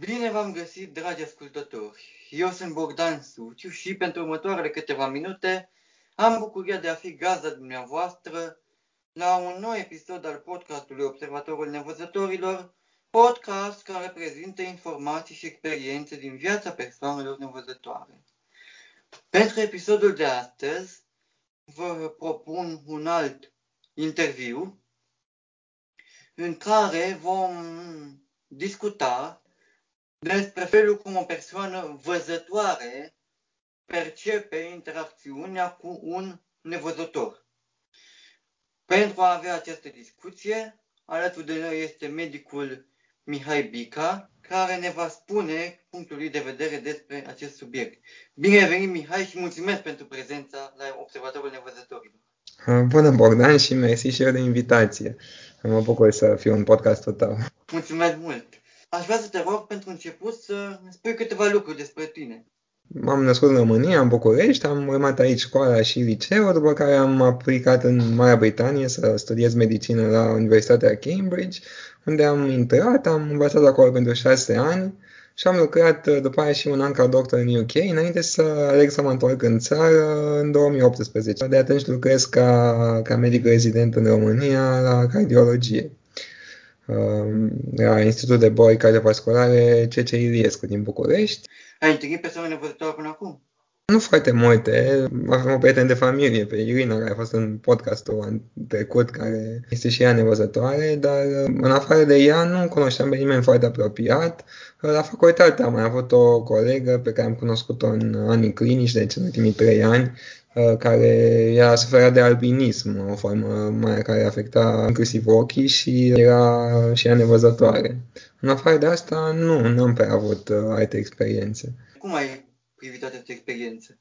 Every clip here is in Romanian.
Bine v-am găsit, dragi ascultători! Eu sunt Bogdan Suciu și pentru următoarele câteva minute am bucuria de a fi gazda dumneavoastră la un nou episod al podcastului Observatorul Nevăzătorilor, podcast care prezintă informații și experiențe din viața persoanelor nevăzătoare. Pentru episodul de astăzi vă propun un alt interviu în care vom discuta despre felul cum o persoană văzătoare percepe interacțiunea cu un nevăzător. Pentru a avea această discuție, alături de noi este medicul Mihai Bica, care ne va spune punctul lui de vedere despre acest subiect. Bine ai venit, Mihai, și mulțumesc pentru prezența la Observatorul Nevăzătorilor. Bună, Bogdan, și mersi și eu de invitație. Mă bucur să fiu în podcastul tău. Mulțumesc mult! Aș vrea să te rog pentru început să ne spui câteva lucruri despre tine. M-am născut în România, în București, am urmat aici școala și liceul, după care am aplicat în Marea Britanie să studiez medicină la Universitatea Cambridge, unde am intrat, am învățat acolo pentru șase ani și am lucrat după aia și un an ca doctor în UK, înainte să aleg să mă întorc în țară în 2018. De atunci lucrez ca, ca medic rezident în România la cardiologie la Institutul de Boli Cardiovasculare C.C. Iliescu din București. Ai întâlnit persoane nevăzătoare până acum? Nu foarte multe. Avem o prieten de familie pe Irina, care a fost în podcastul trecut, care este și ea nevăzătoare, dar în afară de ea nu cunoșteam pe nimeni foarte apropiat. La facultate am mai avut o colegă pe care am cunoscut-o în anii clinici, deci în ultimii trei ani, Uh, care ea suferea de albinism, o formă mai care afecta inclusiv ochii și era și ea nevăzătoare. În afară de asta, nu, nu am prea avut uh, alte experiențe. Cum ai privit aceste experiențe?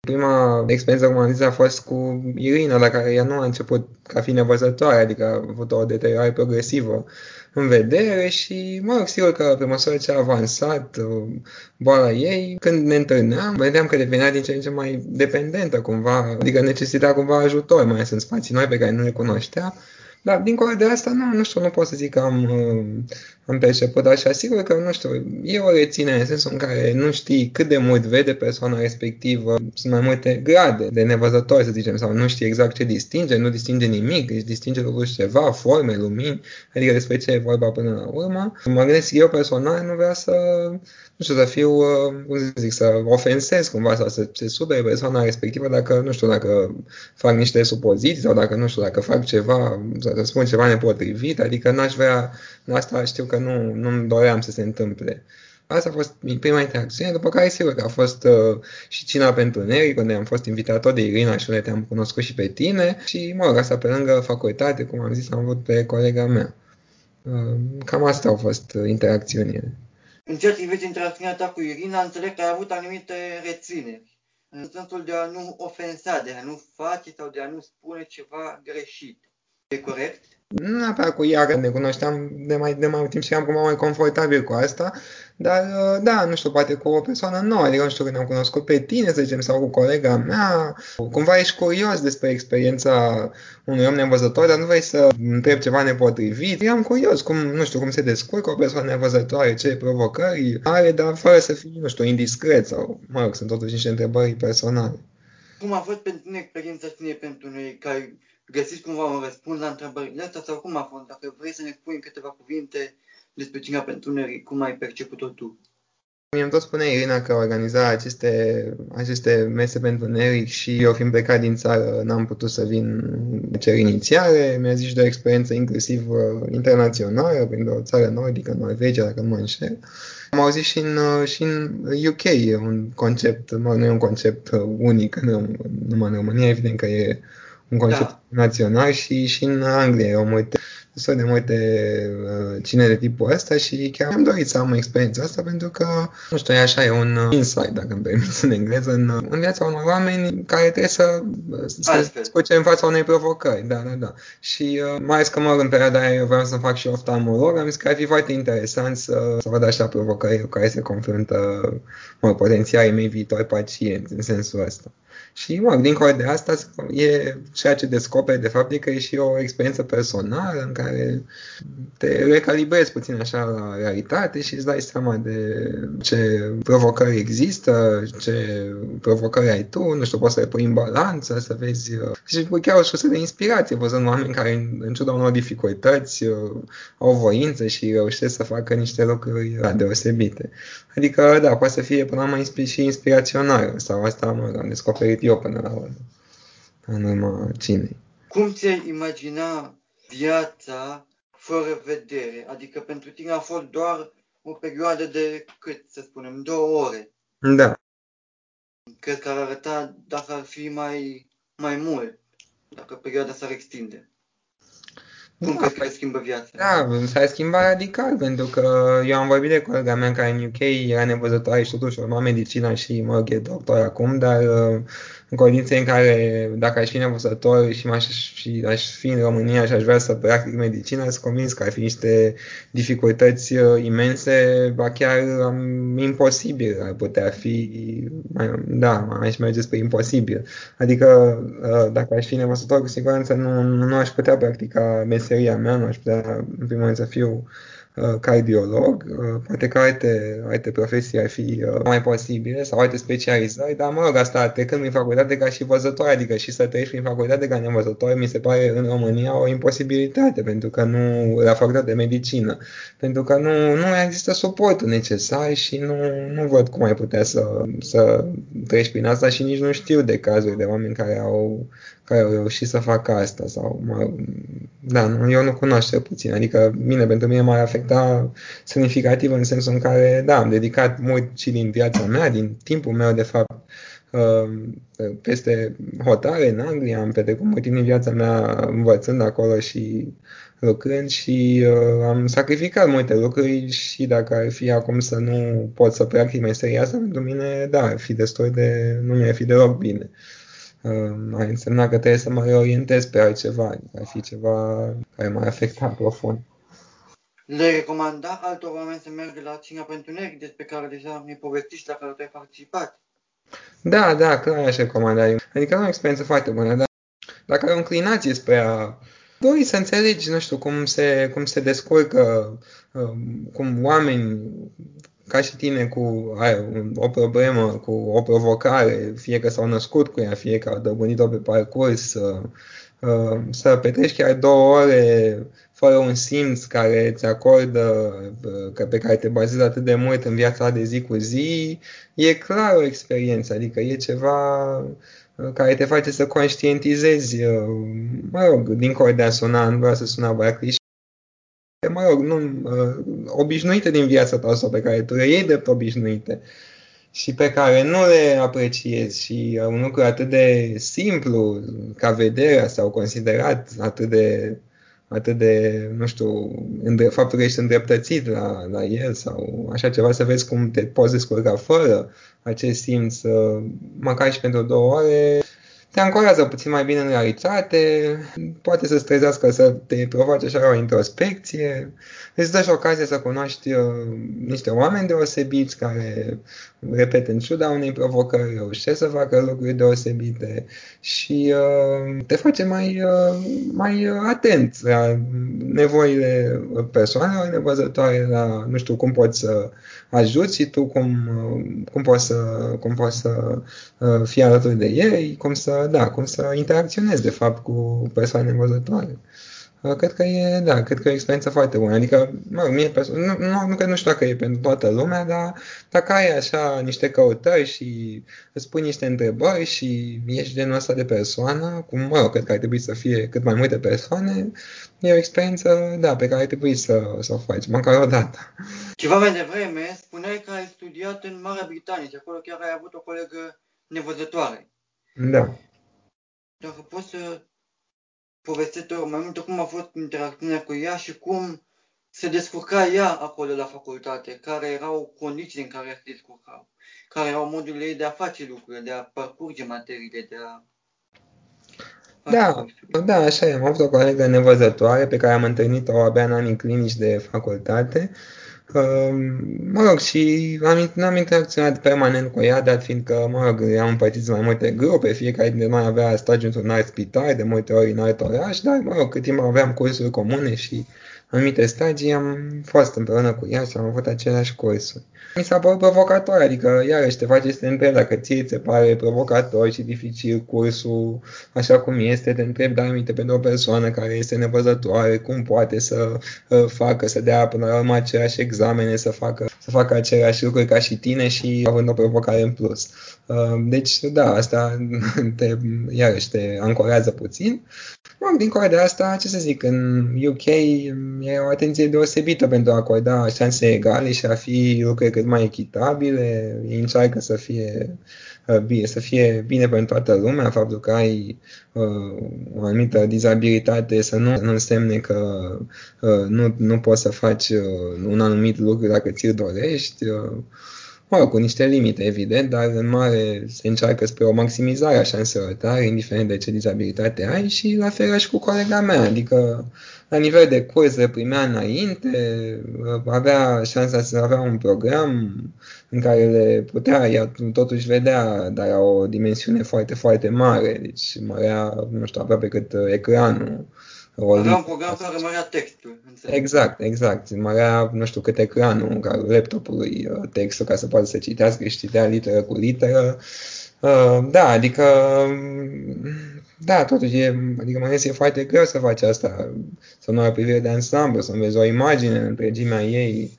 Prima experiență cum am zis a fost cu Irina, la care ea nu a început ca fi nevăzătoare, adică a avut o deteriorare progresivă în vedere și, mă rog, sigur că pe măsură ce a avansat uh, boala ei, când ne întâlneam, vedeam că devenea din ce în ce mai dependentă cumva, adică necesita cumva ajutor, mai ales în spații noi pe care nu le cunoștea dar dincolo de asta, nu, nu știu, nu pot să zic că am, uh, am perceput așa. Sigur că, nu știu, e o reținere în sensul în care nu știi cât de mult vede persoana respectivă. Sunt mai multe grade de nevăzători, să zicem, sau nu știi exact ce distinge, nu distinge nimic, își distinge totuși ceva, forme, lumini, adică despre ce e vorba până la urmă. Mă gândesc, eu personal nu vreau să nu știu, să fiu, uh, cum să zic, să ofensez cumva sau să se supere persoana respectivă dacă, nu știu, dacă fac niște supoziții sau dacă, nu știu, dacă fac ceva, să spun ceva nepotrivit, adică n-aș vrea, asta știu că nu, nu-mi doream să se întâmple. Asta a fost prima interacțiune, după care sigur că a fost uh, și cina pentru Neri, unde am fost invitat tot de Irina și unde te-am cunoscut și pe tine și, mă rog, asta pe lângă facultate, cum am zis, am avut pe colega mea. Uh, cam asta au fost uh, interacțiunile. În ceea ce privește interacțiunea ta cu Irina, înțeleg că ai avut anumite rețineri. În sensul de a nu ofensa, de a nu face sau de a nu spune ceva greșit. E corect? Nu neapărat cu ea, că ne cunoșteam de mai, de mai mult timp și eram cumva mai confortabil cu asta, dar uh, da, nu știu, poate cu o persoană nouă, adică nu știu, când am cunoscut pe tine, să zicem, sau cu colega mea, cumva ești curios despre experiența unui om nevăzător, dar nu vrei să întrebi ceva nepotrivit. Eram curios, cum, nu știu, cum se descurcă o persoană nevăzătoare, ce provocări are, dar fără să fii, nu știu, indiscret sau, mă rog, sunt totuși niște întrebări personale. Cum a fost pentru tine experiența tine pentru noi, care găsiți cumva un răspuns la întrebările astea sau cum a fost? Dacă vrei să ne spui în câteva cuvinte despre cine pentru noi, cum ai perceput-o tu? Mi-am tot spune Irina că organiza aceste, aceste mese pentru Neric și eu fiind plecat din țară n-am putut să vin de cer inițiare. Mi-a zis de o experiență inclusiv uh, internațională, prin o țară nordică, Norvegia, dacă nu mă înșel. Am auzit și în, uh, și în UK, e un concept, mă, nu e un concept uh, unic numai în România, evident că e un concept da. național și, și în Anglia. Eu multe, destul de multe uh, cine de tipul ăsta și chiar am dorit să am experiența asta pentru că, nu știu, e așa, e un uh, insight, dacă îmi permis în engleză, în, uh, în viața unor oameni care trebuie să se scoce în fața unei provocări. Da, da, da. Și uh, mai ales că mă în perioada aia eu vreau să fac și oftalmolog, am zis că ar fi foarte interesant să, să văd așa provocări cu care se confruntă mă, potențialii mei viitori pacienți în sensul ăsta. Și, mă, dincolo de asta, e ceea ce descoperi, de fapt, e că e și o experiență personală în care care te recalibrezi puțin așa la realitate și îți dai seama de ce provocări există, ce provocări ai tu, nu știu, poți să le pui în balanță, să vezi și chiar o sursă de inspirație, văzând oameni care în ciuda unor dificultăți au voință și reușesc să facă niște lucruri deosebite. Adică, da, poate să fie până la urmă și inspirațional sau asta am descoperit eu până la urmă în urma cinei. Cum ți-ai imagina viața fără vedere? Adică pentru tine a fost doar o perioadă de, cât să spunem, două ore. Da. Cred că ar arăta dacă ar fi mai, mai mult, dacă perioada s-ar extinde. Cum da, crezi că se schimbă viața? Da, s-a schimbat radical, pentru că eu am vorbit de colega mea care în UK era nevăzătoare și totuși urma medicina și mă rog, e doctor acum, dar uh, în condiții în care dacă aș fi nevăzător și, m-aș, și aș fi în România și aș vrea să practic medicina, sunt convins că ar fi niște dificultăți uh, imense, ba chiar um, imposibil ar putea fi, mai, da, aș merge spre imposibil. Adică uh, dacă aș fi nevăzător, cu siguranță nu, nu aș putea practica meseria mea, nu aș putea în primul rând să fiu Uh, cardiolog, uh, poate că alte, alte profesii ar fi uh, mai posibile sau alte specializări, dar mă rog, asta trecând prin facultate ca și văzător, adică și să treci prin facultate ca nevăzător, mi se pare în România o imposibilitate, pentru că nu, la facultate de medicină, pentru că nu, nu există suportul necesar și nu, nu văd cum ai putea să, să treci prin asta și nici nu știu de cazuri de oameni care au care au reușit să facă asta sau mă, da, nu, eu nu cunosc cel puțin, adică mine, pentru mine m-ar afecta semnificativ în sensul în care, da, am dedicat mult și din viața mea, din timpul meu, de fapt, uh, peste hotare în Anglia, am petrecut mult timp din viața mea învățând acolo și lucrând și uh, am sacrificat multe lucruri și dacă ar fi acum să nu pot să practic meseria asta, pentru mine, da, ar fi destul de, nu mi-ar fi deloc bine. Uh, ar însemna că trebuie să mă reorientez pe altceva, ar fi ceva care m-ar afecta profund. Le recomanda altor oameni să meargă la Cina pentru Negri, despre care deja mi povestiți la care tu ai participat? Da, da, clar aș recomanda. Adică am o experiență foarte bună, dar dacă ai o inclinație spre a dori să înțelegi, nu știu, cum se, cum se descurcă, um, cum oameni ca și tine cu ai, o problemă, cu o provocare, fie că s-au născut cu ea, fie că au dobândit-o pe parcurs, să, uh, să petreci chiar două ore fără un simț care îți acordă, uh, pe care te bazezi atât de mult în viața de zi cu zi, e clar o experiență, adică e ceva uh, care te face să conștientizezi, mă rog, dincolo de a suna, nu vreau să suna băia mă rog, nu, uh, obișnuite din viața ta sau pe care tu le iei drept obișnuite și pe care nu le apreciezi și un lucru atât de simplu ca vederea sau considerat atât de, atât de nu știu, faptul că ești îndreptățit la, la el sau așa ceva, să vezi cum te poți descurca fără acest simț, uh, măcar și pentru două ore, te ancorează puțin mai bine în realitate, poate să strezească să te provoace așa o introspecție, îți dă și ocazia să cunoști uh, niște oameni deosebiți care, repet, în ciuda unei provocări, reușesc să facă lucruri deosebite și uh, te face mai, uh, mai atent la nevoile persoanelor nevăzătoare, la, nu știu, cum poți să ajuți și tu, cum, uh, cum poți să, cum poți să uh, fii alături de ei, cum să, da, cum să interacționezi, de fapt, cu persoane nevăzătoare. Uh, cred că e, da, cred că e o experiență foarte bună. Adică, mă, mie perso- nu, nu, nu, nu știu dacă e pentru toată lumea, dar dacă ai așa niște căutări și îți pui niște întrebări și ești genul ăsta de persoană, cum, mă rog, cred că ar trebui să fie cât mai multe persoane, e o experiență, da, pe care ar trebui să, să o faci, măcar o dată. Ceva mai devreme spuneai că ai studiat în Marea Britanie și acolo chiar ai avut o colegă nevăzătoare. Da. Dacă poți să povestește mai mult cum a fost interacțiunea cu ea și cum se descurca ea acolo la facultate, care erau condițiile în care se descurcau, care erau modurile ei de a face lucrurile, de a parcurge materiile, de a... Da, da, așa e. Am avut o colegă nevăzătoare pe care am întâlnit-o abia în anii clinici de facultate mă rog, și am, am interacționat permanent cu ea, dat fiindcă, mă rog, am împărțit mai multe grupe, fiecare dintre noi avea stagiu într-un alt spital, de multe ori în alt oraș, dar, mă rog, cât timp aveam cursuri comune și anumite stagii, am fost împreună cu ea și am avut aceleași cursuri. Mi s-a părut provocator, adică iarăși te face să te întrebi dacă ție ți se pare provocator și dificil cursul așa cum este, te întrebi, dar aminte pentru o persoană care este nevăzătoare, cum poate să uh, facă, să dea până la urmă aceleași examene, să facă, să facă aceleași lucruri ca și tine și având o provocare în plus. Uh, deci, da, asta te, iarăși te ancorează puțin. Mă, dincolo de asta, ce să zic, în UK e o atenție deosebită pentru a acorda șanse egale și a fi lucruri cât mai echitabile. Ei încearcă să fie uh, bine, să fie bine pentru toată lumea, faptul că ai uh, o anumită dizabilitate să nu, nu însemne că uh, nu, nu poți să faci uh, un anumit lucru dacă ți-l dorești. Uh, mă rog, cu niște limite, evident, dar în mare se încearcă spre o maximizare a șanselor tale, indiferent de ce dizabilitate ai și la fel și cu colega mea, adică la nivel de curs le primea înainte, avea șansa să avea un program în care le putea, ea totuși vedea, dar era o dimensiune foarte, foarte mare, deci mărea, nu știu, aproape cât ecranul o Avea un program care mărea textul. Înțeleg. Exact, exact. Mărea, nu știu, cât ecranul ca laptopului uh, textul ca să poată să citească și citea literă cu literă. Uh, da, adică da, totuși e, adică mai e foarte greu să faci asta, să nu ai o privire de ansamblu, să vezi o imagine în întregimea ei.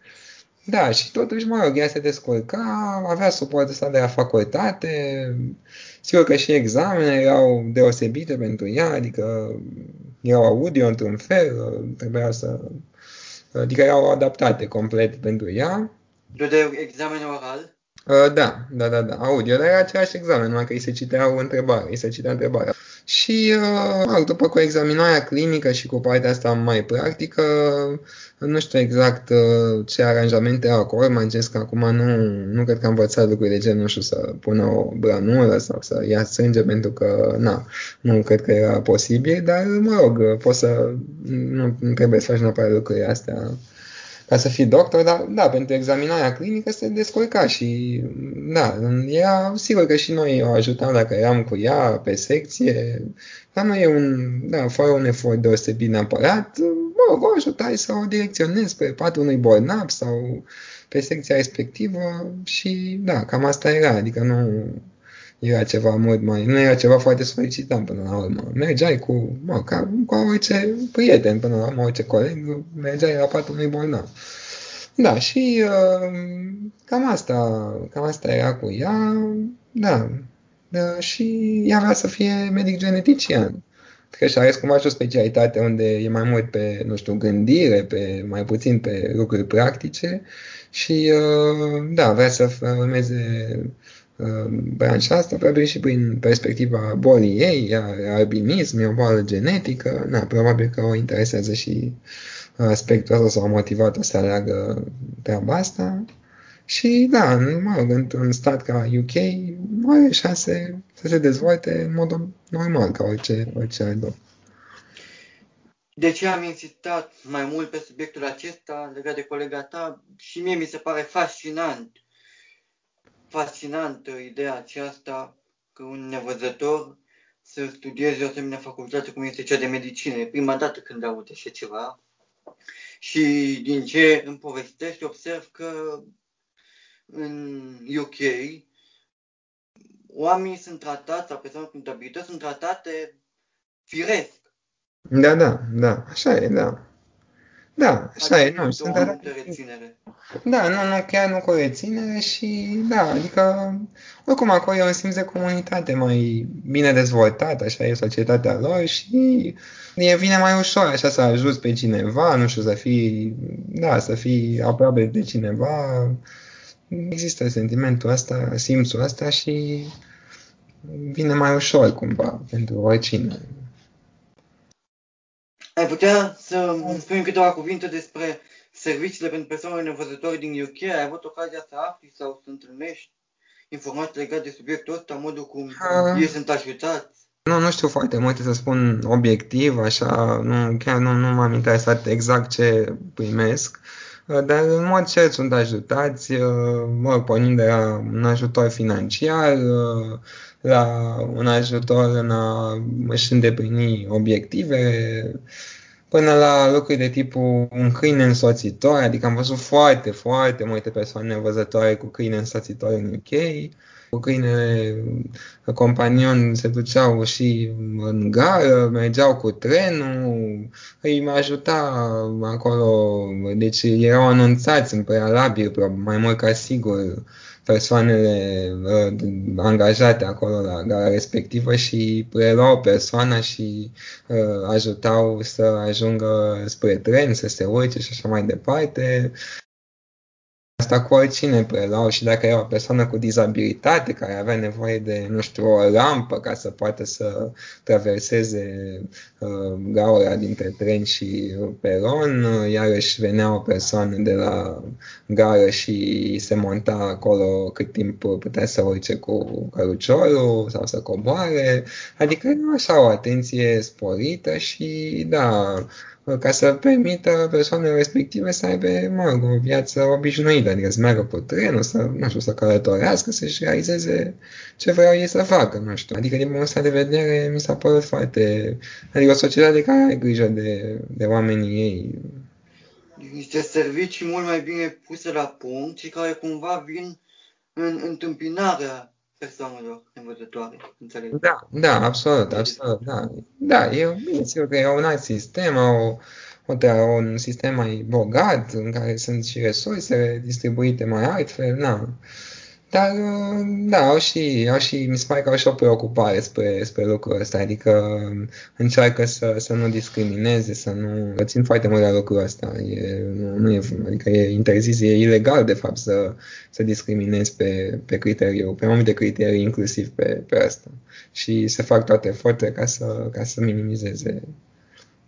Da, și totuși, mă rog, ea se descurca, avea suportul ăsta de la facultate, sigur că și examenele erau deosebite pentru ea, adică erau audio într-un fel, trebuia să... Adică erau adaptate complet pentru ea. De examen oral? Uh, da, da, da, da, audio, dar era același examen, numai că îi se citea o întrebare, îi se citea întrebarea. Și uh, după cu examinarea clinică și cu partea asta mai practică, nu știu exact uh, ce aranjamente au acolo, mai că acum nu, nu cred că am învățat lucruri de genul, nu știu, să pună o branură sau să ia sânge, pentru că, na, nu cred că era posibil, dar, mă rog, poți să, nu, nu trebuie să faci neapărat lucrurile astea ca să fii doctor, dar da, pentru examinarea clinică se descurca și da, ea, sigur că și noi o ajutam dacă eram cu ea pe secție, dar nu e un, da, fără un efort deosebit neapărat, mă rog, o ajutai să o direcționezi pe patul unui bolnav sau pe secția respectivă și da, cam asta era, adică nu, era ceva mult mai, nu era ceva foarte solicitant până la urmă. Mergeai cu, mă, ca cu orice prieten până la urmă, orice coleg, mergeai la patul unui bolnav. Da, și uh, cam asta, cam asta era cu ea, da, da și ea vrea să fie medic genetician. Că și ales cumva și o specialitate unde e mai mult pe, nu știu, gândire, pe, mai puțin pe lucruri practice și, uh, da, vrea să urmeze branșa asta, probabil și prin perspectiva bolii ei, albinism, e o boală genetică, na, probabil că o interesează și aspectul ăsta sau motivat să aleagă treaba asta. Și da, mă rog, într-un stat ca UK are șanse să se dezvolte în mod normal ca orice, orice alt loc. De ce am insistat mai mult pe subiectul acesta legat de colega ta? Și mie mi se pare fascinant fascinantă ideea aceasta că un nevăzător să studieze o asemenea facultate cum este cea de medicină. E prima dată când aud așa ceva. Și din ce îmi povestești, observ că în UK oamenii sunt tratați, sau persoane cu dizabilități sunt tratate firesc. Da, da, da, așa e, da. Da, așa adică e, nu, sunt reținere. Da, nu, nu, chiar nu cu reținere și da, adică oricum acolo e un simț de comunitate mai bine dezvoltat, așa e societatea lor și e vine mai ușor așa să ajuți pe cineva, nu știu, să fii, da, să fii aproape de cineva. Există sentimentul ăsta, simțul ăsta și vine mai ușor cumva pentru oricine. Ai putea să spui câteva cuvinte despre serviciile pentru persoane nevăzătoare din UK? Ai avut ocazia să afli sau să întâlnești informații legate de subiectul ăsta, modul cum uh, ei sunt ajutați? Nu, nu știu foarte multe să spun obiectiv, așa, nu, chiar nu, nu m-am interesat exact ce primesc. Dar în mod cert sunt ajutați, mă, pornind de la un ajutor financiar, la un ajutor în a își îndeplini obiective, până la lucruri de tipul un câine însoțitor, adică am văzut foarte, foarte multe persoane văzătoare cu câine însoțitor în UK, cu câinele companion se duceau și în gară, mergeau cu trenul, îi ajuta acolo, deci erau anunțați în prealabil, mai mult ca sigur, persoanele uh, angajate acolo la gara respectivă și preluau persoana și uh, ajutau să ajungă spre tren, să se urce și așa mai departe. Asta cu oricine preluau și dacă era o persoană cu dizabilitate care avea nevoie de, nu știu, o rampă ca să poată să traverseze uh, gaura dintre tren și peron, uh, iarăși venea o persoană de la gară și se monta acolo cât timp putea să urce cu căruciorul sau să coboare, adică era așa o atenție sporită și da, ca să permită persoanele respective să aibă, mă rog, o viață obișnuită, adică să meargă pe trenul, să, nu știu, să călătorească, să-și realizeze ce vreau ei să facă, nu știu. Adică, din punctul de vedere, mi s-a părut foarte... Adică o societate care are grijă de, de oamenii ei. Niște servicii mult mai bine puse la punct și care cumva vin în întâmpinarea persoanelor nevăzătoare, înțeleg? Da, da, absolut, absolut, da. Da, e bine, sigur că e un alt sistem, o, o, un sistem mai bogat, în care sunt și resurse distribuite mai altfel, na. Dar, da, au și, au și, mi se pare că au și o preocupare spre, spre lucrul ăsta, adică încearcă să, să nu discrimineze, să nu... Țin foarte mult la lucrul ăsta, e, nu, nu e, adică e interzis, e ilegal, de fapt, să, să discriminezi pe, pe criteriu, pe multe criterii, inclusiv pe, pe asta. Și se fac toate eforturile ca să, ca să minimizeze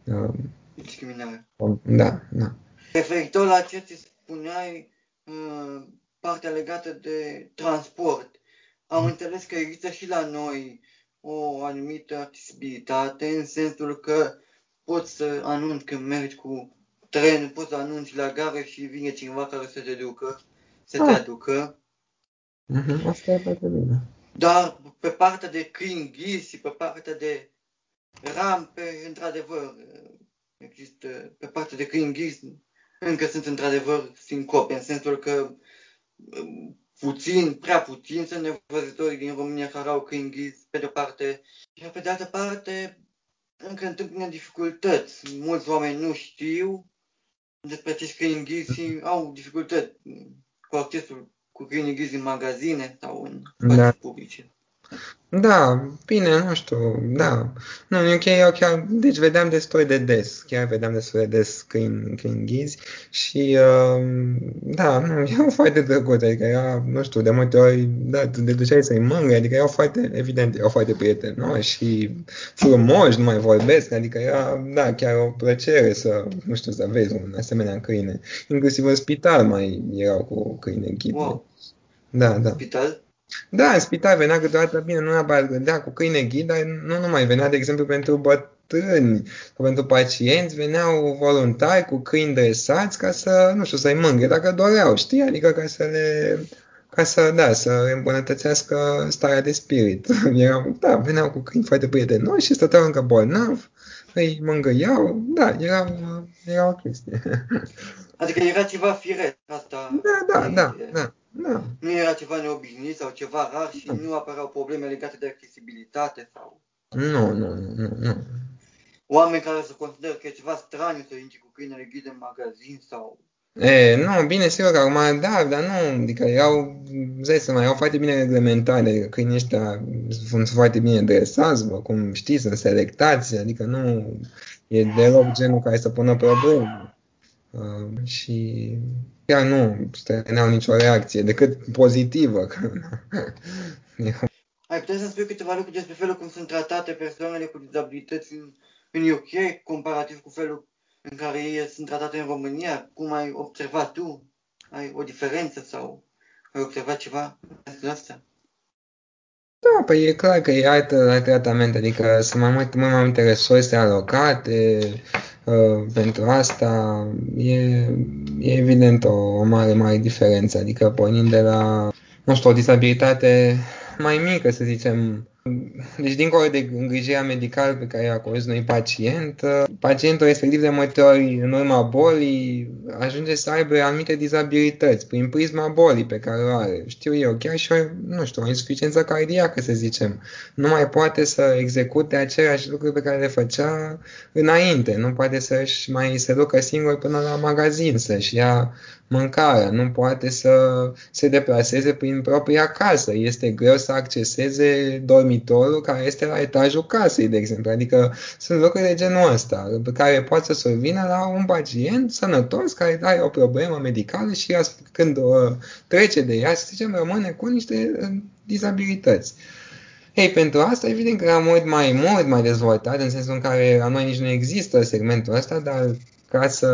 um, discriminarea. Da, da. Referitor la ce ți spuneai, uh partea legată de transport. Am înțeles că există și la noi o anumită accesibilitate în sensul că poți să anunți când mergi cu tren, poți să anunți la gară și vine cineva care să te ducă, să te ah. aducă. Mm-hmm. Asta e foarte bine. Dar pe partea de câini ghisi, pe partea de rampe, într-adevăr, există, pe partea de câini ghisi, încă sunt într-adevăr sincope, în sensul că puțin, prea puțin sunt nevăzătorii din România care au câini ghizi, pe de-o parte, iar pe de altă parte, încă întâmpină dificultăți. Mulți oameni nu știu despre acești câini ghizi au dificultăți cu accesul cu câini ghizi în magazine sau în da. publice. Da, bine, nu știu, da. Nu, în UK eu chiar, deci vedeam destul de des, chiar vedeam destul de des câini, câini ghizi și uh, da, nu, erau foarte drăguț, adică era, nu știu, de multe ori, da, tu te duceai să-i mângâi, adică erau foarte, evident, erau foarte prietenoși și frumoși, nu mai vorbesc, adică era, da, chiar o plăcere să, nu știu, să vezi un asemenea câine. Inclusiv în spital mai erau cu câine ghide. Wow. Da, da. Spital? Da, în spital venea câteodată, bine, nu neapărat gândea cu câine ghid, dar nu numai venea, de exemplu, pentru bătrâni sau pentru pacienți, veneau voluntari cu câini dresați ca să, nu știu, să-i mânghe dacă doreau, știi? Adică ca să le ca să, da, să îmbunătățească starea de spirit. Erau, da, veneau cu câini foarte prietenoși și stăteau încă bolnav, îi mângâiau, da, era, era o chestie. Adică era ceva firesc asta. Da, da, da, da. Da. Nu era ceva neobișnuit sau ceva rar și da. nu apăreau probleme legate de accesibilitate sau... Nu, nu, nu, nu. Oameni care se consideră că e ceva straniu să intri cu câinele ghid în magazin sau... E, nu, bine, sigur că acum, da, dar nu, adică erau, zai să mai erau foarte bine reglementate, adică câinii ăștia sunt foarte bine dresați, bă, cum știți, sunt selectați, adică nu e deloc genul care să pună probleme. Uh, și chiar nu stăneau nicio reacție, decât pozitivă. Ai putea să spui câteva lucruri despre felul cum sunt tratate persoanele cu dizabilități în, în UK, comparativ cu felul în care ei sunt tratate în România? Cum ai observat tu? Ai o diferență sau ai observat ceva despre asta? Da, păi e clar că e altă tratament, adică sunt mai multe, mult mai multe resurse alocate, Uh, pentru asta e, e evident o, o mare, mare diferență. Adică pornind de la, nu știu, o disabilitate mai mică, să zicem, deci, dincolo de îngrijirea medicală pe care o acorzi unui pacient, pacientul respectiv de multe ori, în urma bolii, ajunge să aibă anumite dizabilități prin prisma bolii pe care o are. Știu eu, chiar și o, nu știu, o insuficiență cardiacă, să zicem. Nu mai poate să execute aceleași lucruri pe care le făcea înainte. Nu poate să-și mai se ducă singur până la magazin, să-și ia mâncarea, nu poate să se deplaseze prin propria casă. Este greu să acceseze dormitorul care este la etajul casei, de exemplu. Adică sunt lucruri de genul ăsta, pe care poate să survină la un pacient sănătos care are o problemă medicală și când o trece de ea, să zicem, rămâne cu niște uh, dizabilități. Ei, pentru asta, evident că era mult mai, mult mai dezvoltat, în sensul în care la noi nici nu există segmentul ăsta, dar ca să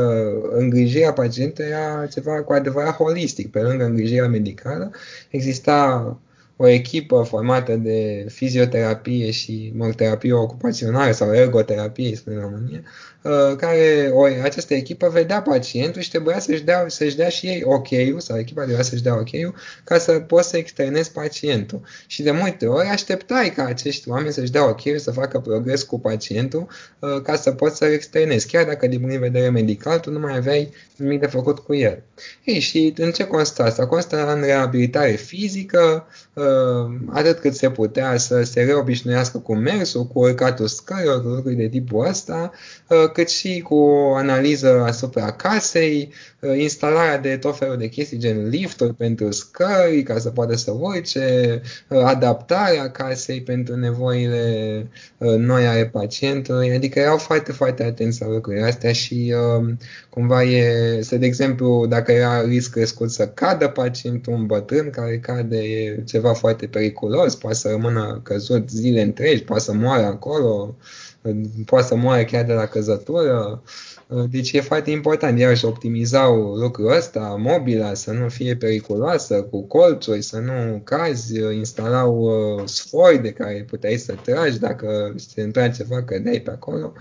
îngrijirea pacientului era ceva cu adevărat holistic. Pe lângă îngrijirea medicală, exista o echipă formată de fizioterapie și mă, terapie ocupațională sau ergoterapie, spune în România, Uh, care o, această echipă vedea pacientul și trebuia să-și dea, să-și dea și ei ok-ul, sau echipa trebuia să-și dea ok-ul, ca să poți să externezi pacientul. Și de multe ori așteptai ca acești oameni să-și dea ok-ul, să facă progres cu pacientul, uh, ca să poți să-l externezi, chiar dacă din punct de vedere medical tu nu mai aveai nimic de făcut cu el. Ei, și în ce constă asta? Constă în reabilitare fizică, uh, atât cât se putea să se reobișnuiască cu mersul, cu urcatul scărilor, cu lucruri de tipul ăsta, cât și cu o analiză asupra casei, uh, instalarea de tot felul de chestii gen lifturi pentru scări ca să poată să urce, uh, adaptarea casei pentru nevoile uh, noi ale pacientului, adică erau foarte, foarte atenți la lucrurile astea și cumva e, să de exemplu, dacă era risc crescut să cadă pacientul, un bătrân care cade e ceva foarte periculos, poate să rămână căzut zile întregi, poate să moară acolo, poate să moare chiar de la căzătură. Deci e foarte important, iarăși optimizau lucrul ăsta, mobila să nu fie periculoasă, cu colțuri, să nu cazi, instalau uh, sfoi de care puteai să tragi dacă se întâmpla ceva, cădeai pe acolo.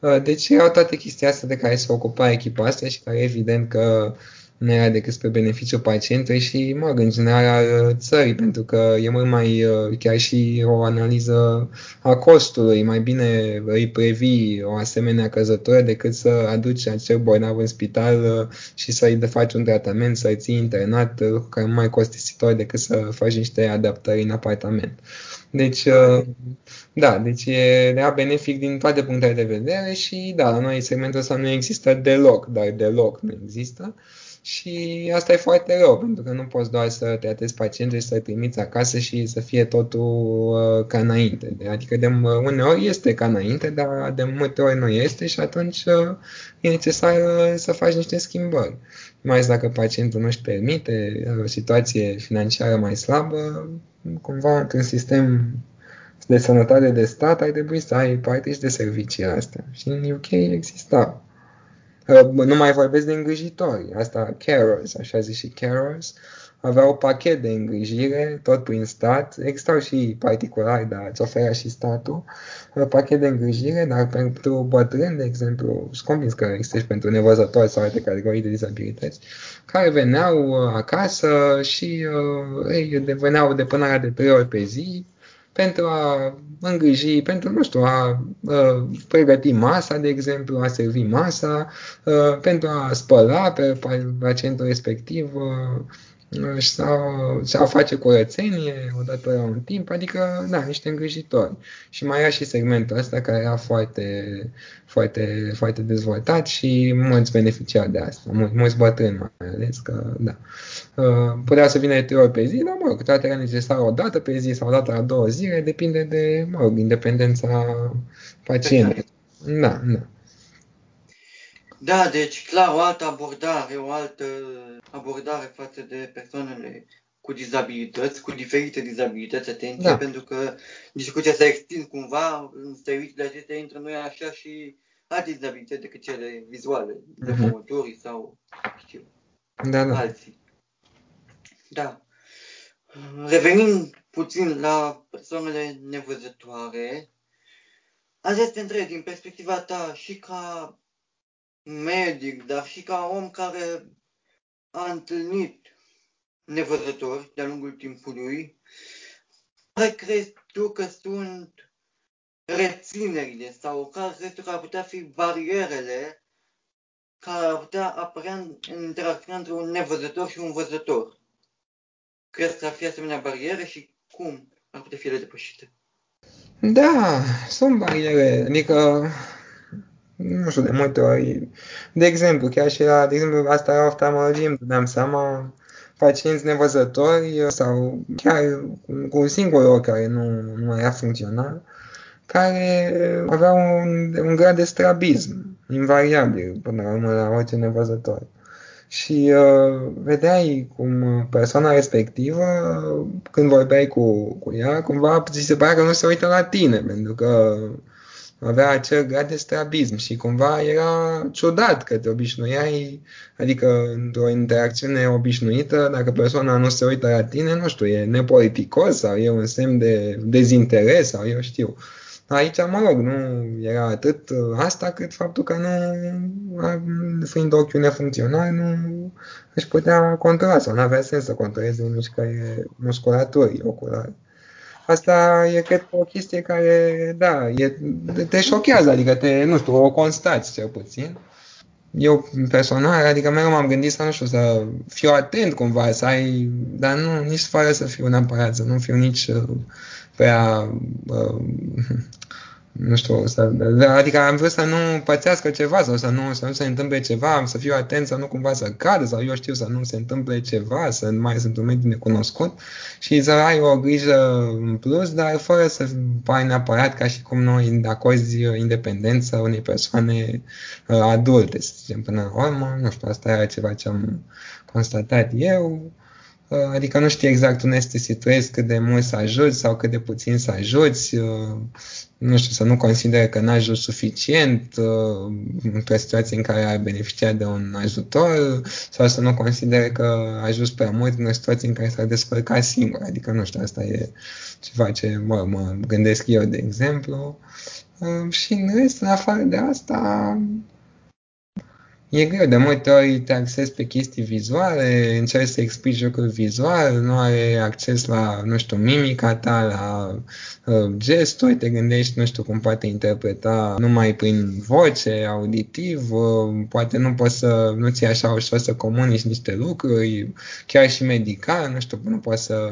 Uh, deci erau toate chestia astea de care se ocupa echipa asta și care evident că uh, nu era decât spre beneficiul pacientului și, mă în general, al țării, pentru că e mult mai, uh, chiar și o analiză a costului, mai bine îi previi o asemenea căzătură decât să aduci acel bolnav în spital uh, și să-i faci un tratament, să-i ții internat, uh, care e mai costisitor decât să faci niște adaptări în apartament. Deci, da, deci e rea benefic din toate punctele de vedere și, da, la noi segmentul ăsta nu există deloc, dar deloc nu există. Și asta e foarte rău, pentru că nu poți doar să tratezi pacientul și să-l trimiți acasă și să fie totul uh, ca înainte. Adică de uneori este ca înainte, dar de multe ori nu este și atunci uh, e necesar uh, să faci niște schimbări. Mai ales dacă pacientul nu își permite, are o situație financiară mai slabă, cumva într-un sistem de sănătate de stat ai trebui să ai parte și de serviciile astea. Și în UK exista nu mai vorbesc de îngrijitori, asta carers, așa zic și carers, aveau pachet de îngrijire, tot prin stat, existau și particulari, dar îți oferea și statul, pachet de îngrijire, dar pentru bătrâni, de exemplu, sunt convins că există și pentru nevăzători sau alte categorii de dizabilități, care veneau acasă și uh, ei veneau de până de trei ori pe zi, pentru a îngriji, pentru, nu știu, a a pregăti masa, de exemplu, a servi masa, a, pentru a spăla pe pacientul respectiv, a, sau, sau face curățenie odată la un timp, adică, da, niște îngrijitori. Și mai era și segmentul ăsta care era foarte, foarte, foarte dezvoltat și mulți beneficiari de asta, mulți, mulți bătrâni mai ales, că, da. Uh, putea să vină de trei ori pe zi, dar, mă rog, toate era necesar o dată pe zi sau o dată la două zile, depinde de, mă rog, independența pacientului. Da, da. Da, deci clar o altă abordare, o altă abordare față de persoanele cu dizabilități, cu diferite dizabilități, atenție, da. pentru că discuția s-a extins cumva, în serviciile acestea intră noi așa și alte dizabilități decât cele vizuale, deformătorii mhm. uh-huh. sau știu, da, da. alții. Da. Revenind puțin la persoanele nevăzătoare, Azi este întreb, din perspectiva ta și ca medic, dar și ca om care a întâlnit nevăzători de-a lungul timpului, care crezi tu că sunt reținerile sau care crezi tu că ar putea fi barierele care ar putea apărea în, în interacțiunea între un nevăzător și un văzător? Crezi că ar fi asemenea bariere și cum ar putea fi ele depășite? Da, sunt bariere, adică nu știu, de multe ori, de exemplu, chiar și la, de exemplu, asta la oftalmologie îmi dădeam seama, pacienți nevăzători sau chiar cu un singur ochi care nu, nu mai era funcțional, care aveau un, un grad de strabism invariabil până la urmă la orice nevăzător. Și uh, vedeai cum persoana respectivă, când vorbeai cu, cu ea, cumva ți se părea că nu se uită la tine, pentru că avea acel grad de strabism și cumva era ciudat că te obișnuiai, adică într-o interacțiune obișnuită, dacă persoana nu se uită la tine, nu știu, e nepoliticos sau e un semn de dezinteres sau eu știu. Aici, mă rog, nu era atât asta cât faptul că nu, fiind ochiul nefuncțional, nu își putea controla sau nu avea sens să controleze mișcările musculaturii oculare. Asta e, cred, o chestie care, da, e, te șochează, adică te, nu știu, o constați cel puțin. Eu personal, adică mereu m-am gândit să, nu știu, să fiu atent cumva, să ai, dar nu, nici fără să fiu neapărat, să nu fiu nici uh, prea uh, nu știu, să, adică am vrut să nu pățească ceva sau să nu, să nu se întâmple ceva, să fiu atent să nu cumva să cadă sau eu știu să nu se întâmple ceva, să nu mai sunt un mediu necunoscut și să ai o grijă în plus, dar fără să pari neapărat ca și cum noi acorzi independența unei persoane uh, adulte, să zicem, până la urmă, nu știu, asta era ceva ce am constatat eu. Uh, adică nu știi exact unde să te situezi, cât de mult să ajuți sau cât de puțin să ajuți, uh, nu știu, să nu considere că n-ajut suficient uh, într-o situație în care ai beneficiat de un ajutor sau să nu considere că ajuns prea mult în o situație în care s-ar descurca singur. Adică, nu știu, asta e ceva ce mă, mă gândesc eu, de exemplu. Și în rest, în afară de asta, E greu, de multe ori te accesi pe chestii vizuale, încerci să explici lucruri vizual, nu are acces la, nu știu, mimica ta, la uh, gesturi, te gândești, nu știu, cum poate interpreta numai prin voce, auditiv, uh, poate nu poți să, nu ți așa ușor să comunici niște lucruri, chiar și medical, nu știu, nu poți să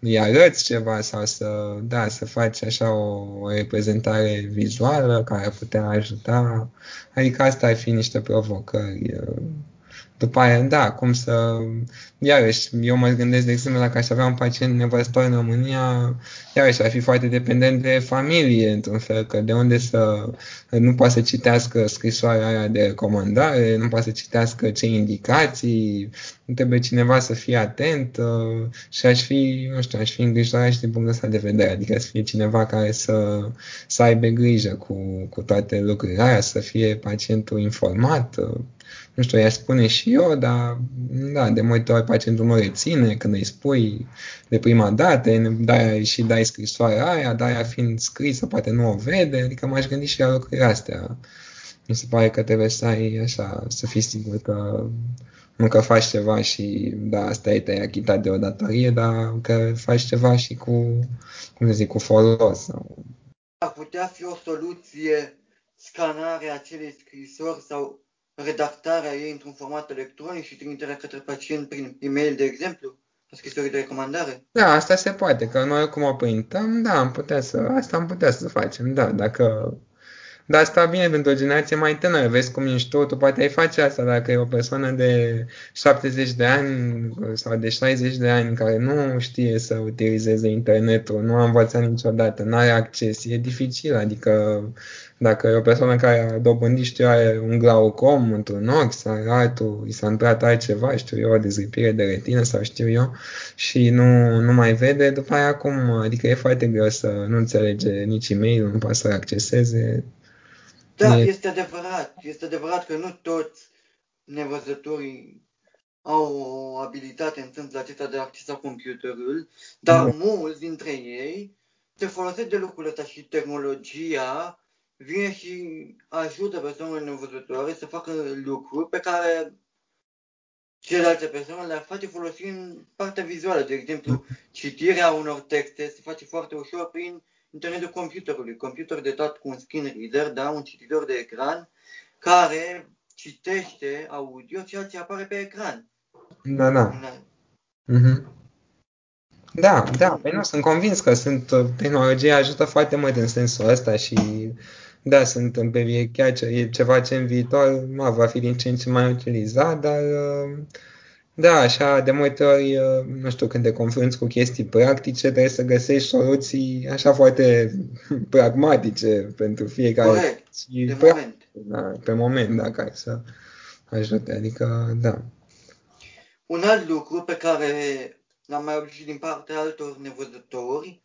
îi arăți ceva sau să, da, să faci așa o, o reprezentare vizuală care ar putea ajuta. Adică asta ar fi niște provocări. Uh, după aia, da, cum să... Iarăși, eu mă gândesc, de exemplu, dacă aș avea un pacient nevăzător în România, iarăși ar fi foarte dependent de familie, într-un fel, că de unde să... Nu poate să citească scrisoarea aia de recomandare, nu poate să citească ce indicații, nu trebuie cineva să fie atent uh, și aș fi, nu știu, aș fi îngrijorat și din punctul ăsta de vedere, adică să fie cineva care să, să aibă grijă cu, cu toate lucrurile aia, să fie pacientul informat, uh, nu știu, i-aș spune și eu, dar da, de multe ori pacientul nu reține când îi spui de prima dată, dai și dai scrisoarea aia, dar aia fiind scrisă, poate nu o vede, adică m-aș gândi și la lucrurile astea. Mi se pare că trebuie să ai așa, să fii sigur că nu că faci ceva și da, asta e te-ai achitat de o datorie, dar că faci ceva și cu, cum să zic, cu folos. Sau... Ar putea fi o soluție scanarea acelei scrisori sau redactarea ei într-un format electronic și trimiterea către pacient prin e-mail, de exemplu? O scrisoare de recomandare? Da, asta se poate, că noi cum o printăm, da, am putea să, asta am putea să facem, da, dacă dar asta bine pentru o generație mai tânără. Vezi cum ești tu, tu poate ai face asta dacă e o persoană de 70 de ani sau de 60 de ani care nu știe să utilizeze internetul, nu a învățat niciodată, nu are acces, e dificil. Adică dacă e o persoană care a dobândit, știu, are un glaucom într-un ochi sau altul, i s-a întâmplat altceva, știu eu, o dezlipire de retină sau știu eu, și nu, nu mai vede, după aia acum, adică e foarte greu să nu înțelege nici e-mail, nu poate să acceseze, da, e... este adevărat. Este adevărat că nu toți nevăzătorii au o abilitate în sensul acesta de a accesa computerul, dar mm. mulți dintre ei se folosesc de lucrul ăsta și tehnologia vine și ajută persoanele nevăzătoare să facă lucruri pe care celelalte persoane le-ar face folosind partea vizuală. De exemplu, citirea unor texte se face foarte ușor prin internetul computerului. Computer de dat cu un screen reader, da, un cititor de ecran, care citește audio ceea ce apare pe ecran. Da, da. Mm-hmm. Da, da, păi nu, sunt convins că sunt, tehnologia ajută foarte mult în sensul ăsta și da, sunt pe chiar ce, e ceva ce în viitor ma, va fi din ce în ce mai utilizat, dar da, așa, de multe ori, nu știu, când te confrunți cu chestii practice, trebuie să găsești soluții așa foarte pragmatice pentru fiecare. Corect, și de moment. Da, pe moment, da, care să ajute, adică, da. Un alt lucru pe care l-am mai auzit din partea altor nevăzători,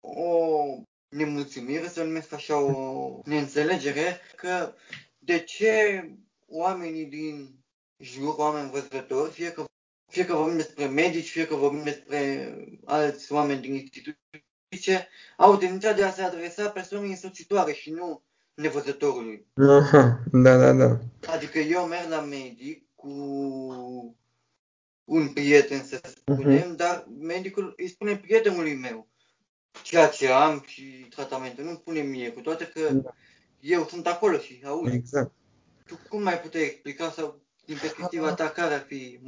o nemulțumire, să o numesc așa o neînțelegere, că de ce oamenii din jur, oameni văzători, fie că, fie că vorbim despre medici, fie că vorbim despre alți oameni din instituție, au tendința de a se adresa persoanei însoțitoare și nu nevăzătorului. Aha, da, da, da. Adică eu merg la medic cu un prieten, să spunem, uh-huh. dar medicul îi spune prietenului meu ceea ce am și tratamentul. Nu spune mie, cu toate că da. eu sunt acolo și aud. Exact. Tu cum mai puteai explica sau din perspectiva ta care ar fi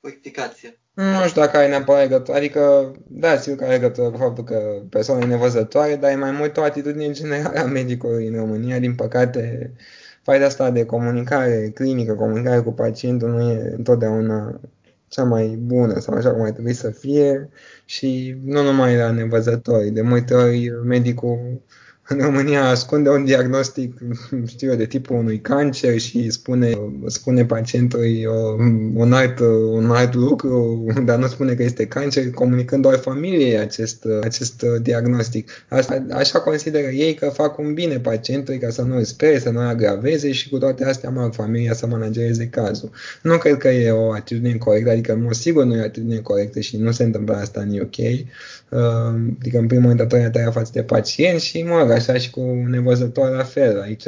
o explicație? Nu știu dacă ai neapărat legătură, adică, da, sigur că ai legătură cu faptul că persoana e nevăzătoare, dar e mai mult o atitudine generală a medicului în România. Din păcate, faida asta de comunicare clinică, comunicare cu pacientul nu e întotdeauna cea mai bună sau așa cum ar trebui să fie și nu numai la nevăzători. De multe ori medicul în România ascunde un diagnostic, știu eu, de tipul unui cancer și spune, spune pacientului un alt, un alt lucru, dar nu spune că este cancer, comunicând doar familiei acest, acest diagnostic. Asta, așa consideră ei că fac un bine pacientului ca să nu îl spere, să nu îl agraveze și cu toate astea mă familia să managereze cazul. Nu cred că e o atitudine corectă, adică în mod sigur nu e o atitudine corectă și nu se întâmplă asta în UK. Adică în primul rând datoria față de pacient și mă rog, așa și cu nevăzător la fel. Aici,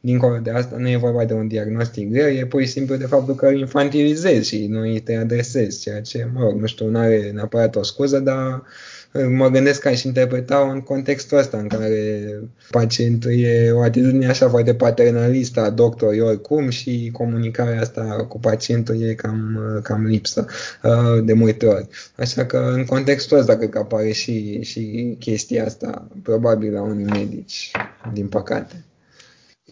dincolo de asta, nu e vorba de un diagnostic greu, e pur și simplu de faptul că îl infantilizezi și nu îi te adresezi, ceea ce, mă rog, nu știu, nu are neapărat o scuză, dar mă gândesc că aș interpreta în contextul ăsta în care pacientul e o atitudine așa foarte paternalistă a doctorului oricum și comunicarea asta cu pacientul e cam, cam lipsă uh, de multe ori. Așa că în contextul ăsta cred că apare și, și chestia asta, probabil la unii medici, din păcate.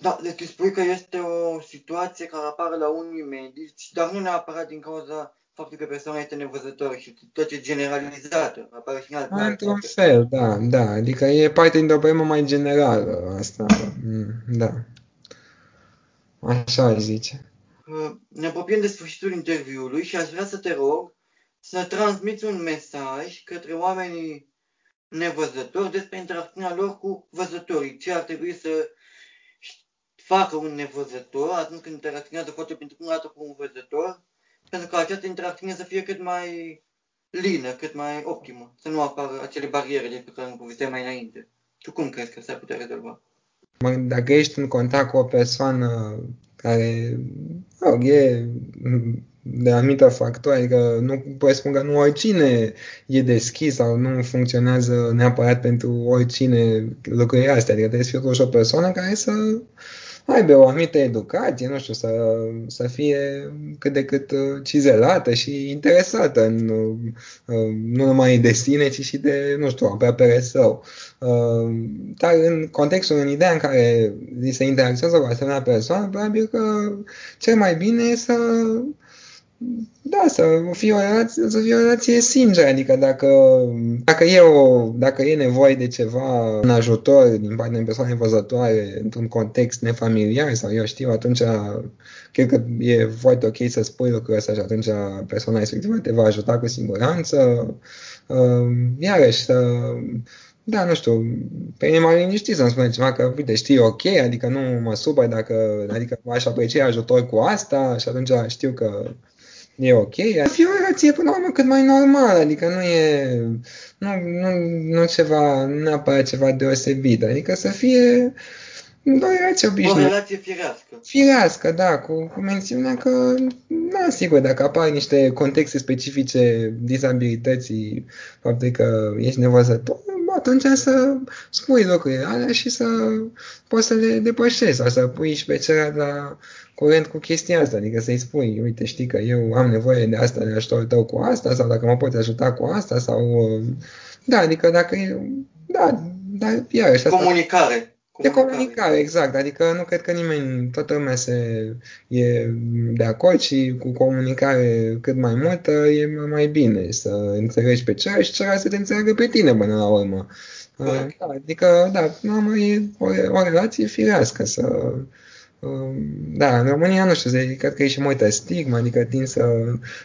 Da, deci tu spui că este o situație care apare la unii medici, dar nu neapărat din cauza faptul că persoana este nevăzătoare și tot ce generalizată, apare și în alte Într-un fel, da, da, adică e parte din o problemă mai generală asta, mm, da. Așa aș zice. Ne apropiem de sfârșitul interviului și aș vrea să te rog să transmiți un mesaj către oamenii nevăzători despre interacțiunea lor cu văzătorii. Ce ar trebui să facă un nevăzător atunci când interacționează foarte pentru prima dată cu un văzător pentru că această interacțiune să fie cât mai lină, cât mai optimă, să nu apară acele bariere de pe care am povesteam mai înainte. Tu cum crezi că s-ar putea rezolva? Dacă ești în contact cu o persoană care mă e de anumită factori, adică nu pot spune că nu oricine e deschis sau nu funcționează neapărat pentru oricine lucrurile astea, adică trebuie să fie o persoană care să aibă o anumită educație, nu știu, să, să fie cât de cât uh, cizelată și interesată în, uh, nu numai de sine, ci și de, nu știu, aproapele său. Uh, dar în contextul, în ideea în care se interacționează cu asemenea persoană, probabil că cel mai bine e să da, să fie o relație, să fie o relație sinceră, adică dacă, dacă, e o, dacă e nevoie de ceva, în ajutor din partea unei persoane văzătoare într-un context nefamiliar sau eu știu, atunci cred că e foarte ok să spui lucrul ăsta și atunci persoana respectivă te va ajuta cu siguranță. Iarăși, să, da, nu știu, pe mine m-a liniștit să-mi spune ceva că, uite, știi, ok, adică nu mă supăr dacă, adică aș aprecia ajutor cu asta și atunci știu că e ok. Fie o relație până la urmă cât mai normală, adică nu e nu, nu, nu ceva, nu neapărat ceva deosebit, adică să fie o relație O obișnuită. relație firească. Firească, da, cu, cu mențiunea că, da, sigur, dacă apar niște contexte specifice dizabilității, faptul că ești nevăzător, atunci să spui lucrurile alea și să poți să le depășești sau să pui și pe celălalt la curent cu chestia asta, adică să-i spui, uite, știi că eu am nevoie de asta, de ajutorul tău cu asta, sau dacă mă poți ajuta cu asta, sau, da, adică dacă e, da, dar iarăși asta... Comunicare. De comunicare, exact. Adică nu cred că nimeni, toată lumea se, e de acord și cu comunicare cât mai multă e mai bine să înțelegi pe celălalt și celălalt să te înțeleagă pe tine până la urmă. Corect. Da, adică, da, mamă, e o, o relație firească să... Da, în România, nu știu, cred că e și multă stigmă, adică tind să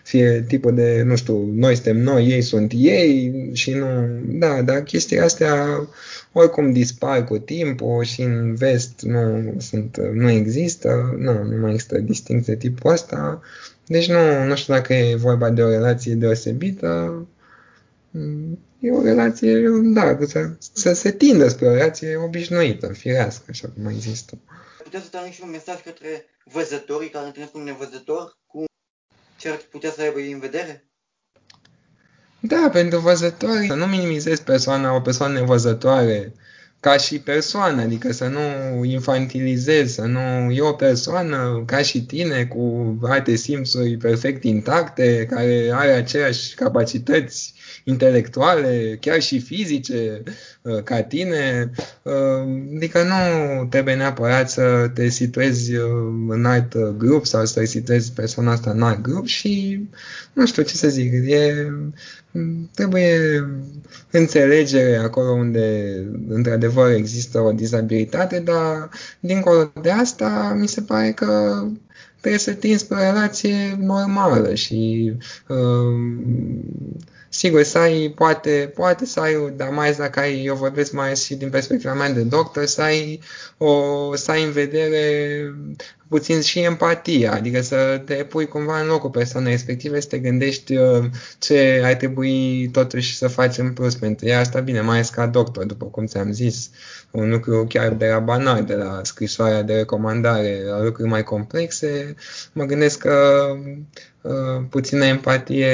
fie tipul de, nu știu, noi suntem noi, ei sunt ei și nu... Da, dar chestiile astea oricum dispar cu timpul și în vest nu, sunt, nu există, nu, nu mai există distinție de tipul ăsta. Deci nu, nu știu dacă e vorba de o relație deosebită. E o relație, da, să, să se tindă spre o relație obișnuită, firească, așa cum mai există. Puteți să transmit și un mesaj către văzătorii care întâlnesc un nevăzător cu ce ar putea să aibă ei în vedere? Da, pentru văzători, să nu minimizezi persoana, o persoană nevăzătoare ca și persoană, adică să nu infantilizezi, să nu... E o persoană ca și tine, cu alte simțuri perfect intacte, care are aceeași capacități intelectuale, chiar și fizice, ca tine. Adică nu trebuie neapărat să te situezi în alt grup sau să situezi persoana asta în alt grup și nu știu ce să zic, e, trebuie înțelegere acolo unde într-adevăr există o dizabilitate, dar dincolo de asta mi se pare că trebuie să tinzi pe o relație normală și uh, sigur să ai, poate, poate să ai, dar mai ales dacă ai, eu vorbesc mai și din perspectiva mea de doctor, să ai, o, să ai în vedere puțin și empatia, adică să te pui cumva în locul persoanei respective, să te gândești ce ai trebui totuși să faci în plus pentru ea. Asta bine, mai ales ca doctor, după cum ți-am zis, un lucru chiar de la banal, de la scrisoarea de recomandare, la lucruri mai complexe, mă gândesc că uh, puțină empatie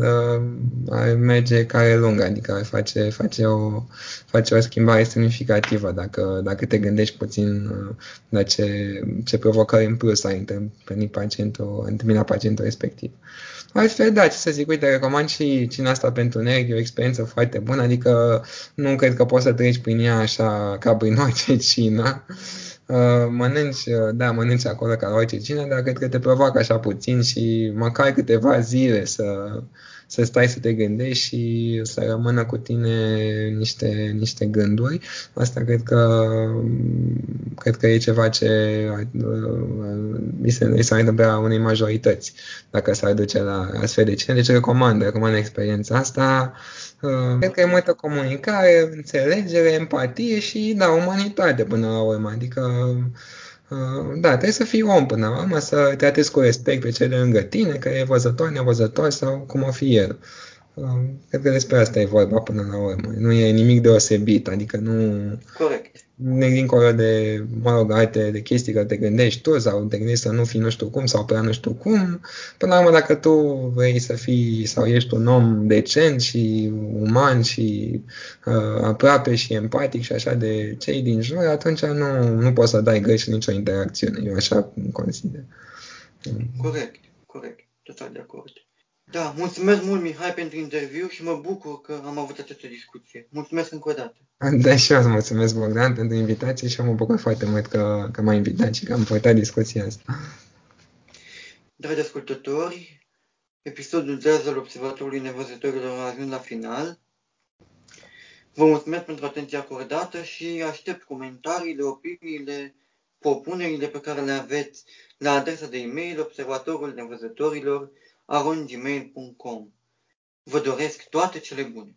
uh, ar merge care lungă, adică ar face, face, o, face o schimbare semnificativă dacă, dacă te gândești puțin uh, la ce, ce provocări în plus ai întâlnit pacientul, întâlnit pacientul respectiv. Altfel, da, ce să zic, uite, recomand și cina asta pentru nervi, e o experiență foarte bună, adică nu cred că poți să treci prin ea așa ca prin orice cină. Uh, mănânci, uh, da, mănânci acolo ca la orice cină, dar cred că te provoacă așa puțin și măcar câteva zile să, să stai să te gândești și să rămână cu tine niște, niște gânduri. Asta cred că cred că e ceva ce mi se, mi s-ar întâmpla unei majorități dacă s-ar duce la astfel de cine. Deci recomand, recomand experiența asta. Cred că e multă comunicare, înțelegere, empatie și, da, umanitate până la urmă. Adică da, trebuie să fii om până la urmă, să tratezi cu respect pe cel de lângă tine, că e văzător, nevăzător sau cum o fi el. Cred că despre asta e vorba până la urmă. Nu e nimic deosebit, adică nu... Corect. Ne dincolo de, mă rog, alte de chestii că te gândești tu sau te gândești să nu fii nu știu cum sau prea nu știu cum. Până la urmă, dacă tu vrei să fii sau ești un om decent și uman și uh, aproape și empatic și așa de cei din jur, atunci nu, nu poți să dai greș nicio interacțiune. Eu așa consider. Corect, corect. Total de acord. Da, mulțumesc mult, Mihai, pentru interviu și mă bucur că am avut această discuție. Mulțumesc încă o dată. Da, și eu îți mulțumesc, Bogdan, pentru invitație și mă bucur foarte mult că, că m-ai invitat și că am purtat discuția asta. Dragi ascultători, episodul 10 al Observatorului Nevăzătorilor a ajuns la final. Vă mulțumesc pentru atenția acordată și aștept comentariile, opiniile, propunerile pe care le aveți la adresa de e-mail observatorul nevăzătorilor arondgmail.com. Vă doresc toate cele bune!